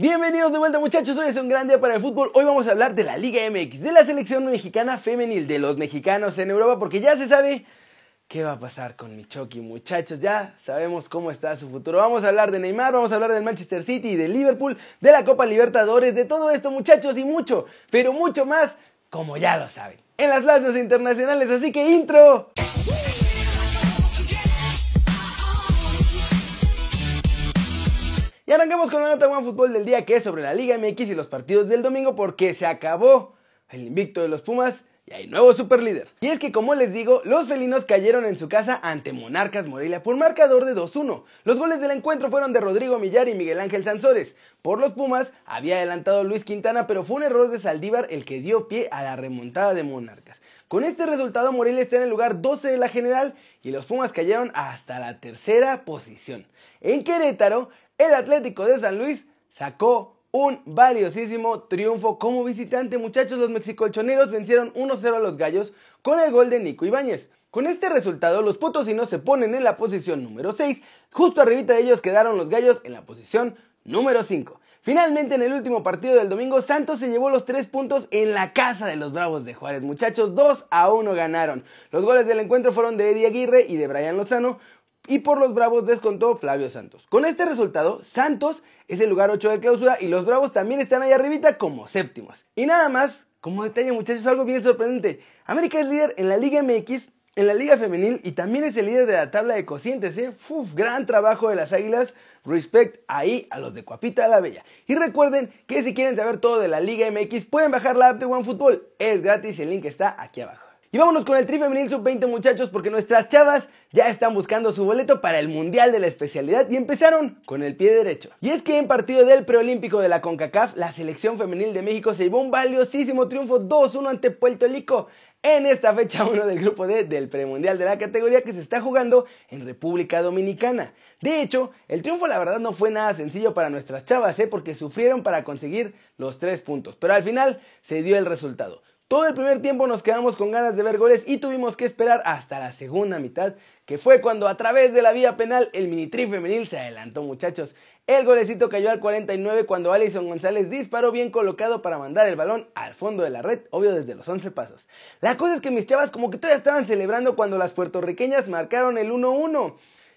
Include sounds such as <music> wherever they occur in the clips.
Bienvenidos de vuelta muchachos, hoy es un gran día para el fútbol. Hoy vamos a hablar de la Liga MX, de la selección mexicana femenil, de los mexicanos en Europa, porque ya se sabe qué va a pasar con Michoki, muchachos. Ya sabemos cómo está su futuro. Vamos a hablar de Neymar, vamos a hablar del Manchester City de Liverpool, de la Copa Libertadores, de todo esto muchachos y mucho, pero mucho más, como ya lo saben, en las plazas internacionales. Así que intro. Y arrancamos con la nota One Fútbol del día que es sobre la Liga MX y los partidos del domingo porque se acabó el invicto de los Pumas y hay nuevo superlíder. Y es que como les digo, los felinos cayeron en su casa ante Monarcas Morelia por marcador de 2-1. Los goles del encuentro fueron de Rodrigo Millar y Miguel Ángel Sansores. Por los Pumas había adelantado Luis Quintana, pero fue un error de Saldívar el que dio pie a la remontada de Monarcas. Con este resultado Morelia está en el lugar 12 de la general y los Pumas cayeron hasta la tercera posición. En Querétaro, el Atlético de San Luis sacó un valiosísimo triunfo como visitante. Muchachos, los mexicolchoneros vencieron 1-0 a los gallos con el gol de Nico Ibáñez. Con este resultado, los potosinos se ponen en la posición número 6. Justo arribita de ellos quedaron los gallos en la posición número 5. Finalmente, en el último partido del domingo, Santos se llevó los 3 puntos en la casa de los Bravos de Juárez. Muchachos, 2 a 1 ganaron. Los goles del encuentro fueron de Eddie Aguirre y de Brian Lozano y por los Bravos descontó Flavio Santos. Con este resultado, Santos es el lugar 8 de clausura y los Bravos también están ahí arribita como séptimos. Y nada más, como detalle muchachos, algo bien sorprendente. América es líder en la Liga MX, en la Liga Femenil y también es el líder de la tabla de cocientes. ¿eh? gran trabajo de las Águilas. Respect ahí a los de Cuapita la Bella. Y recuerden que si quieren saber todo de la Liga MX pueden bajar la app de OneFootball. Es gratis y el link está aquí abajo. Y vámonos con el Tri Femenil Sub-20 muchachos porque nuestras chavas ya están buscando su boleto para el Mundial de la especialidad y empezaron con el pie derecho. Y es que en partido del preolímpico de la CONCACAF, la selección femenil de México se llevó un valiosísimo triunfo 2-1 ante Puerto Rico en esta fecha <laughs> 1 del grupo D del premundial de la categoría que se está jugando en República Dominicana. De hecho, el triunfo la verdad no fue nada sencillo para nuestras chavas, ¿eh? porque sufrieron para conseguir los tres puntos, pero al final se dio el resultado. Todo el primer tiempo nos quedamos con ganas de ver goles y tuvimos que esperar hasta la segunda mitad, que fue cuando a través de la vía penal el minitri femenil se adelantó muchachos. El golecito cayó al 49 cuando Alison González disparó bien colocado para mandar el balón al fondo de la red, obvio desde los 11 pasos. La cosa es que mis chavas como que todavía estaban celebrando cuando las puertorriqueñas marcaron el 1-1.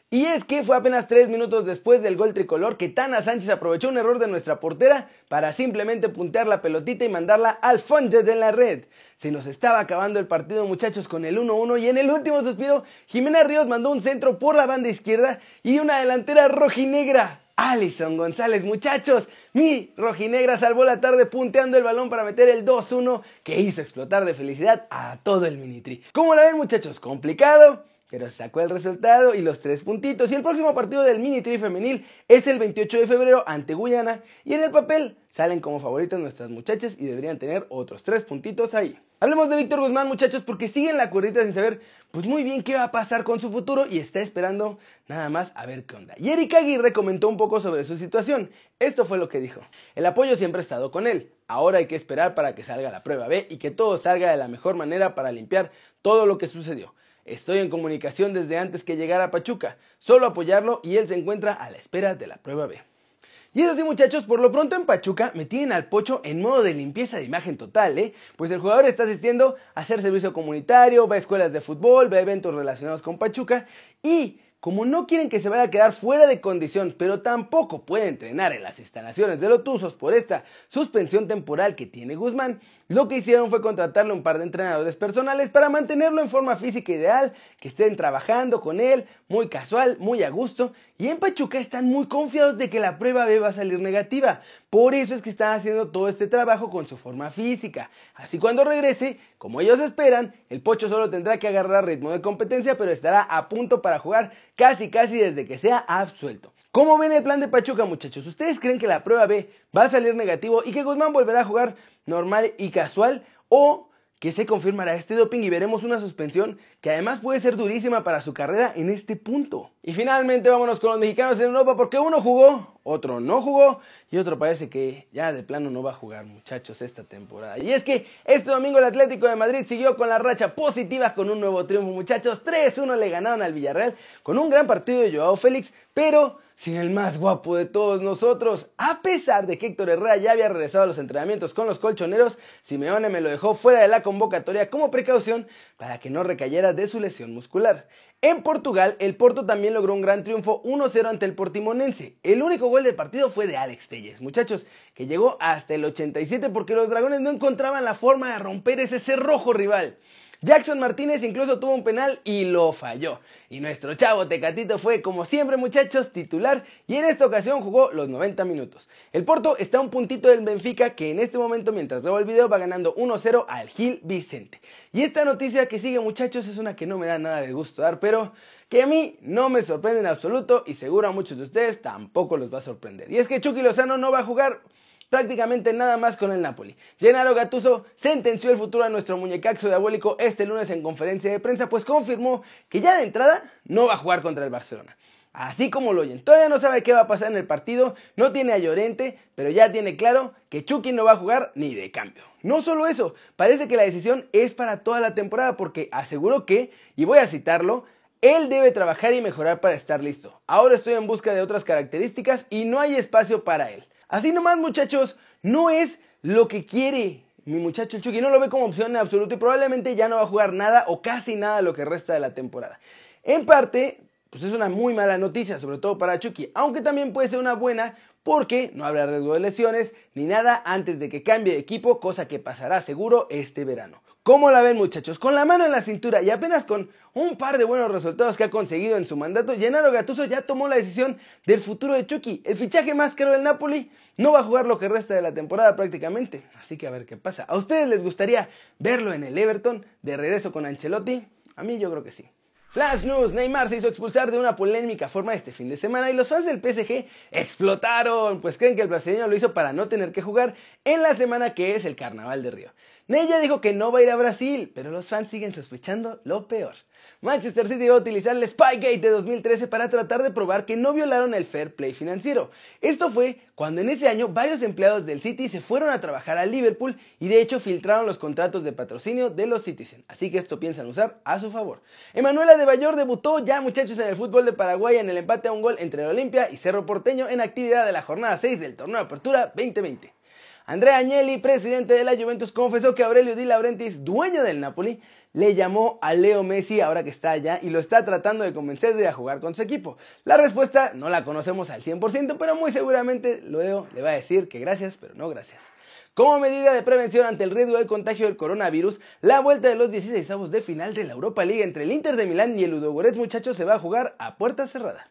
Y es que fue apenas tres minutos después del gol tricolor que Tana Sánchez aprovechó un error de nuestra portera para simplemente puntear la pelotita y mandarla al fondo de la red. Se nos estaba acabando el partido muchachos con el 1-1 y en el último suspiro Jimena Ríos mandó un centro por la banda izquierda y una delantera rojinegra. Alison González, muchachos, mi rojinegra salvó la tarde punteando el balón para meter el 2-1 que hizo explotar de felicidad a todo el Minitri. ¿Cómo la ven muchachos? ¿Complicado? Pero sacó el resultado y los tres puntitos. Y el próximo partido del mini tri femenil es el 28 de febrero ante Guyana. Y en el papel salen como favoritas nuestras muchachas y deberían tener otros tres puntitos ahí. Hablemos de Víctor Guzmán, muchachos, porque siguen la cuerdita sin saber, pues muy bien qué va a pasar con su futuro y está esperando nada más a ver qué onda. Y Erika Aguirre comentó un poco sobre su situación. Esto fue lo que dijo. El apoyo siempre ha estado con él. Ahora hay que esperar para que salga la prueba B y que todo salga de la mejor manera para limpiar todo lo que sucedió. Estoy en comunicación desde antes que llegara a Pachuca, solo apoyarlo y él se encuentra a la espera de la prueba B. Y eso sí muchachos, por lo pronto en Pachuca me tienen al pocho en modo de limpieza de imagen total, ¿eh? Pues el jugador está asistiendo a hacer servicio comunitario, va a escuelas de fútbol, va a eventos relacionados con Pachuca y como no quieren que se vaya a quedar fuera de condición, pero tampoco puede entrenar en las instalaciones de los Tuzos por esta suspensión temporal que tiene Guzmán, lo que hicieron fue contratarle un par de entrenadores personales para mantenerlo en forma física ideal, que estén trabajando con él, muy casual, muy a gusto, y en Pachuca están muy confiados de que la prueba B va a salir negativa. Por eso es que están haciendo todo este trabajo con su forma física. Así cuando regrese, como ellos esperan, el Pocho solo tendrá que agarrar ritmo de competencia, pero estará a punto para jugar casi casi desde que sea absuelto. ¿Cómo ven el plan de Pachuca, muchachos? ¿Ustedes creen que la prueba B va a salir negativo y que Guzmán volverá a jugar normal y casual? ¿O que se confirmará este doping y veremos una suspensión que además puede ser durísima para su carrera en este punto. Y finalmente vámonos con los mexicanos en Europa porque uno jugó, otro no jugó y otro parece que ya de plano no va a jugar muchachos esta temporada. Y es que este domingo el Atlético de Madrid siguió con la racha positiva con un nuevo triunfo muchachos. 3-1 le ganaron al Villarreal con un gran partido de Joao Félix, pero sin el más guapo de todos nosotros. A pesar de que Héctor Herrera ya había regresado a los entrenamientos con los colchoneros, Simeone me lo dejó fuera de la convocatoria como precaución para que no recayera de su lesión muscular. En Portugal, el Porto también logró un gran triunfo 1-0 ante el Portimonense. El único gol del partido fue de Alex Telles, muchachos, que llegó hasta el 87 porque los dragones no encontraban la forma de romper ese cerrojo rival. Jackson Martínez incluso tuvo un penal y lo falló. Y nuestro chavo Tecatito fue, como siempre muchachos, titular y en esta ocasión jugó los 90 minutos. El Porto está a un puntito del Benfica que en este momento, mientras grabo el video, va ganando 1-0 al Gil Vicente. Y esta noticia que sigue muchachos es una que no me da nada de gusto dar, pero que a mí no me sorprende en absoluto y seguro a muchos de ustedes tampoco los va a sorprender. Y es que Chucky Lozano no va a jugar prácticamente nada más con el Napoli. Gennaro Gattuso sentenció el futuro a nuestro muñecaxo diabólico este lunes en conferencia de prensa, pues confirmó que ya de entrada no va a jugar contra el Barcelona. Así como lo oyen, todavía no sabe qué va a pasar en el partido, no tiene a Llorente, pero ya tiene claro que Chucky no va a jugar ni de cambio. No solo eso, parece que la decisión es para toda la temporada porque aseguró que, y voy a citarlo, él debe trabajar y mejorar para estar listo. Ahora estoy en busca de otras características y no hay espacio para él. Así nomás, muchachos, no es lo que quiere mi muchacho Chucky. No lo ve como opción en absoluto y probablemente ya no va a jugar nada o casi nada lo que resta de la temporada. En parte, pues es una muy mala noticia, sobre todo para Chucky, aunque también puede ser una buena porque no habrá riesgo de lesiones ni nada antes de que cambie de equipo, cosa que pasará seguro este verano. ¿Cómo la ven muchachos? Con la mano en la cintura y apenas con un par de buenos resultados que ha conseguido en su mandato, Gennaro Gattuso ya tomó la decisión del futuro de Chucky. El fichaje más caro del Napoli no va a jugar lo que resta de la temporada prácticamente, así que a ver qué pasa. ¿A ustedes les gustaría verlo en el Everton de regreso con Ancelotti? A mí yo creo que sí. Flash News, Neymar se hizo expulsar de una polémica forma este fin de semana y los fans del PSG explotaron, pues creen que el brasileño lo hizo para no tener que jugar en la semana que es el Carnaval de Río. Ney ya dijo que no va a ir a Brasil, pero los fans siguen sospechando lo peor. Manchester City va a utilizar el Spygate de 2013 para tratar de probar que no violaron el fair play financiero. Esto fue cuando en ese año varios empleados del City se fueron a trabajar a Liverpool y de hecho filtraron los contratos de patrocinio de los Citizen, así que esto piensan usar a su favor. Emanuela de Bayor debutó ya muchachos en el fútbol de Paraguay en el empate a un gol entre el Olimpia y Cerro Porteño en actividad de la jornada 6 del torneo de apertura 2020. Andrea Agnelli, presidente de la Juventus, confesó que Aurelio Di Laurentiis, dueño del Napoli, le llamó a Leo Messi ahora que está allá y lo está tratando de convencer de a jugar con su equipo. La respuesta no la conocemos al 100%, pero muy seguramente Leo le va a decir que gracias, pero no gracias. Como medida de prevención ante el riesgo de contagio del coronavirus, la vuelta de los 16 avos de final de la Europa League entre el Inter de Milán y el Ludogorets muchachos se va a jugar a puerta cerrada.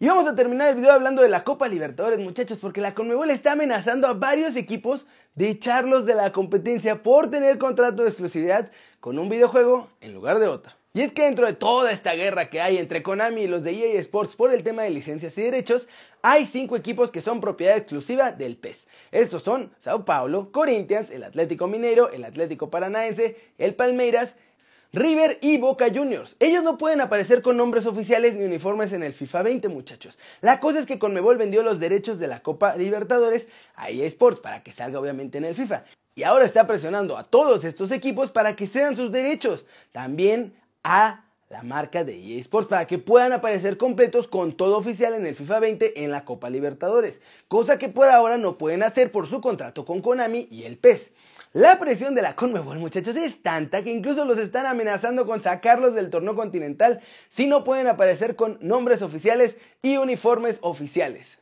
Y vamos a terminar el video hablando de la Copa Libertadores, muchachos, porque la Conmebol está amenazando a varios equipos de echarlos de la competencia por tener contrato de exclusividad con un videojuego en lugar de otro. Y es que dentro de toda esta guerra que hay entre Konami y los de EA Sports por el tema de licencias y derechos, hay cinco equipos que son propiedad exclusiva del PES. Estos son Sao Paulo, Corinthians, el Atlético Mineiro, el Atlético Paranaense, el Palmeiras, River y Boca Juniors. Ellos no pueden aparecer con nombres oficiales ni uniformes en el FIFA 20, muchachos. La cosa es que Conmebol vendió los derechos de la Copa Libertadores a EA Sports para que salga obviamente en el FIFA. Y ahora está presionando a todos estos equipos para que sean sus derechos. También a la marca de EA Sports para que puedan aparecer completos con todo oficial en el FIFA 20 en la Copa Libertadores, cosa que por ahora no pueden hacer por su contrato con Konami y el PES. La presión de la Conmebol, muchachos, es tanta que incluso los están amenazando con sacarlos del torneo continental si no pueden aparecer con nombres oficiales y uniformes oficiales.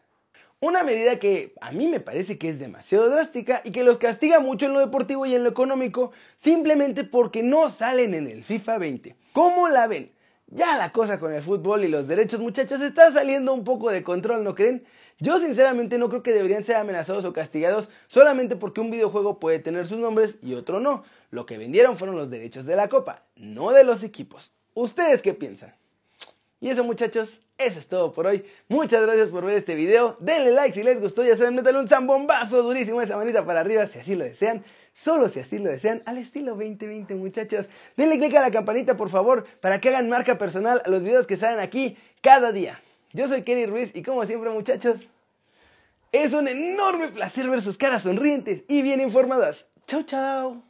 Una medida que a mí me parece que es demasiado drástica y que los castiga mucho en lo deportivo y en lo económico simplemente porque no salen en el FIFA 20. ¿Cómo la ven? Ya la cosa con el fútbol y los derechos muchachos está saliendo un poco de control, ¿no creen? Yo sinceramente no creo que deberían ser amenazados o castigados solamente porque un videojuego puede tener sus nombres y otro no. Lo que vendieron fueron los derechos de la copa, no de los equipos. ¿Ustedes qué piensan? Y eso muchachos, eso es todo por hoy. Muchas gracias por ver este video. Denle like si les gustó, ya saben, métanle un zambombazo durísimo esa manita para arriba si así lo desean. Solo si así lo desean, al estilo 2020 muchachos. Denle click a la campanita por favor para que hagan marca personal a los videos que salen aquí cada día. Yo soy Kenny Ruiz y como siempre muchachos, Es un enorme placer ver sus caras sonrientes y bien informadas. Chau, chau.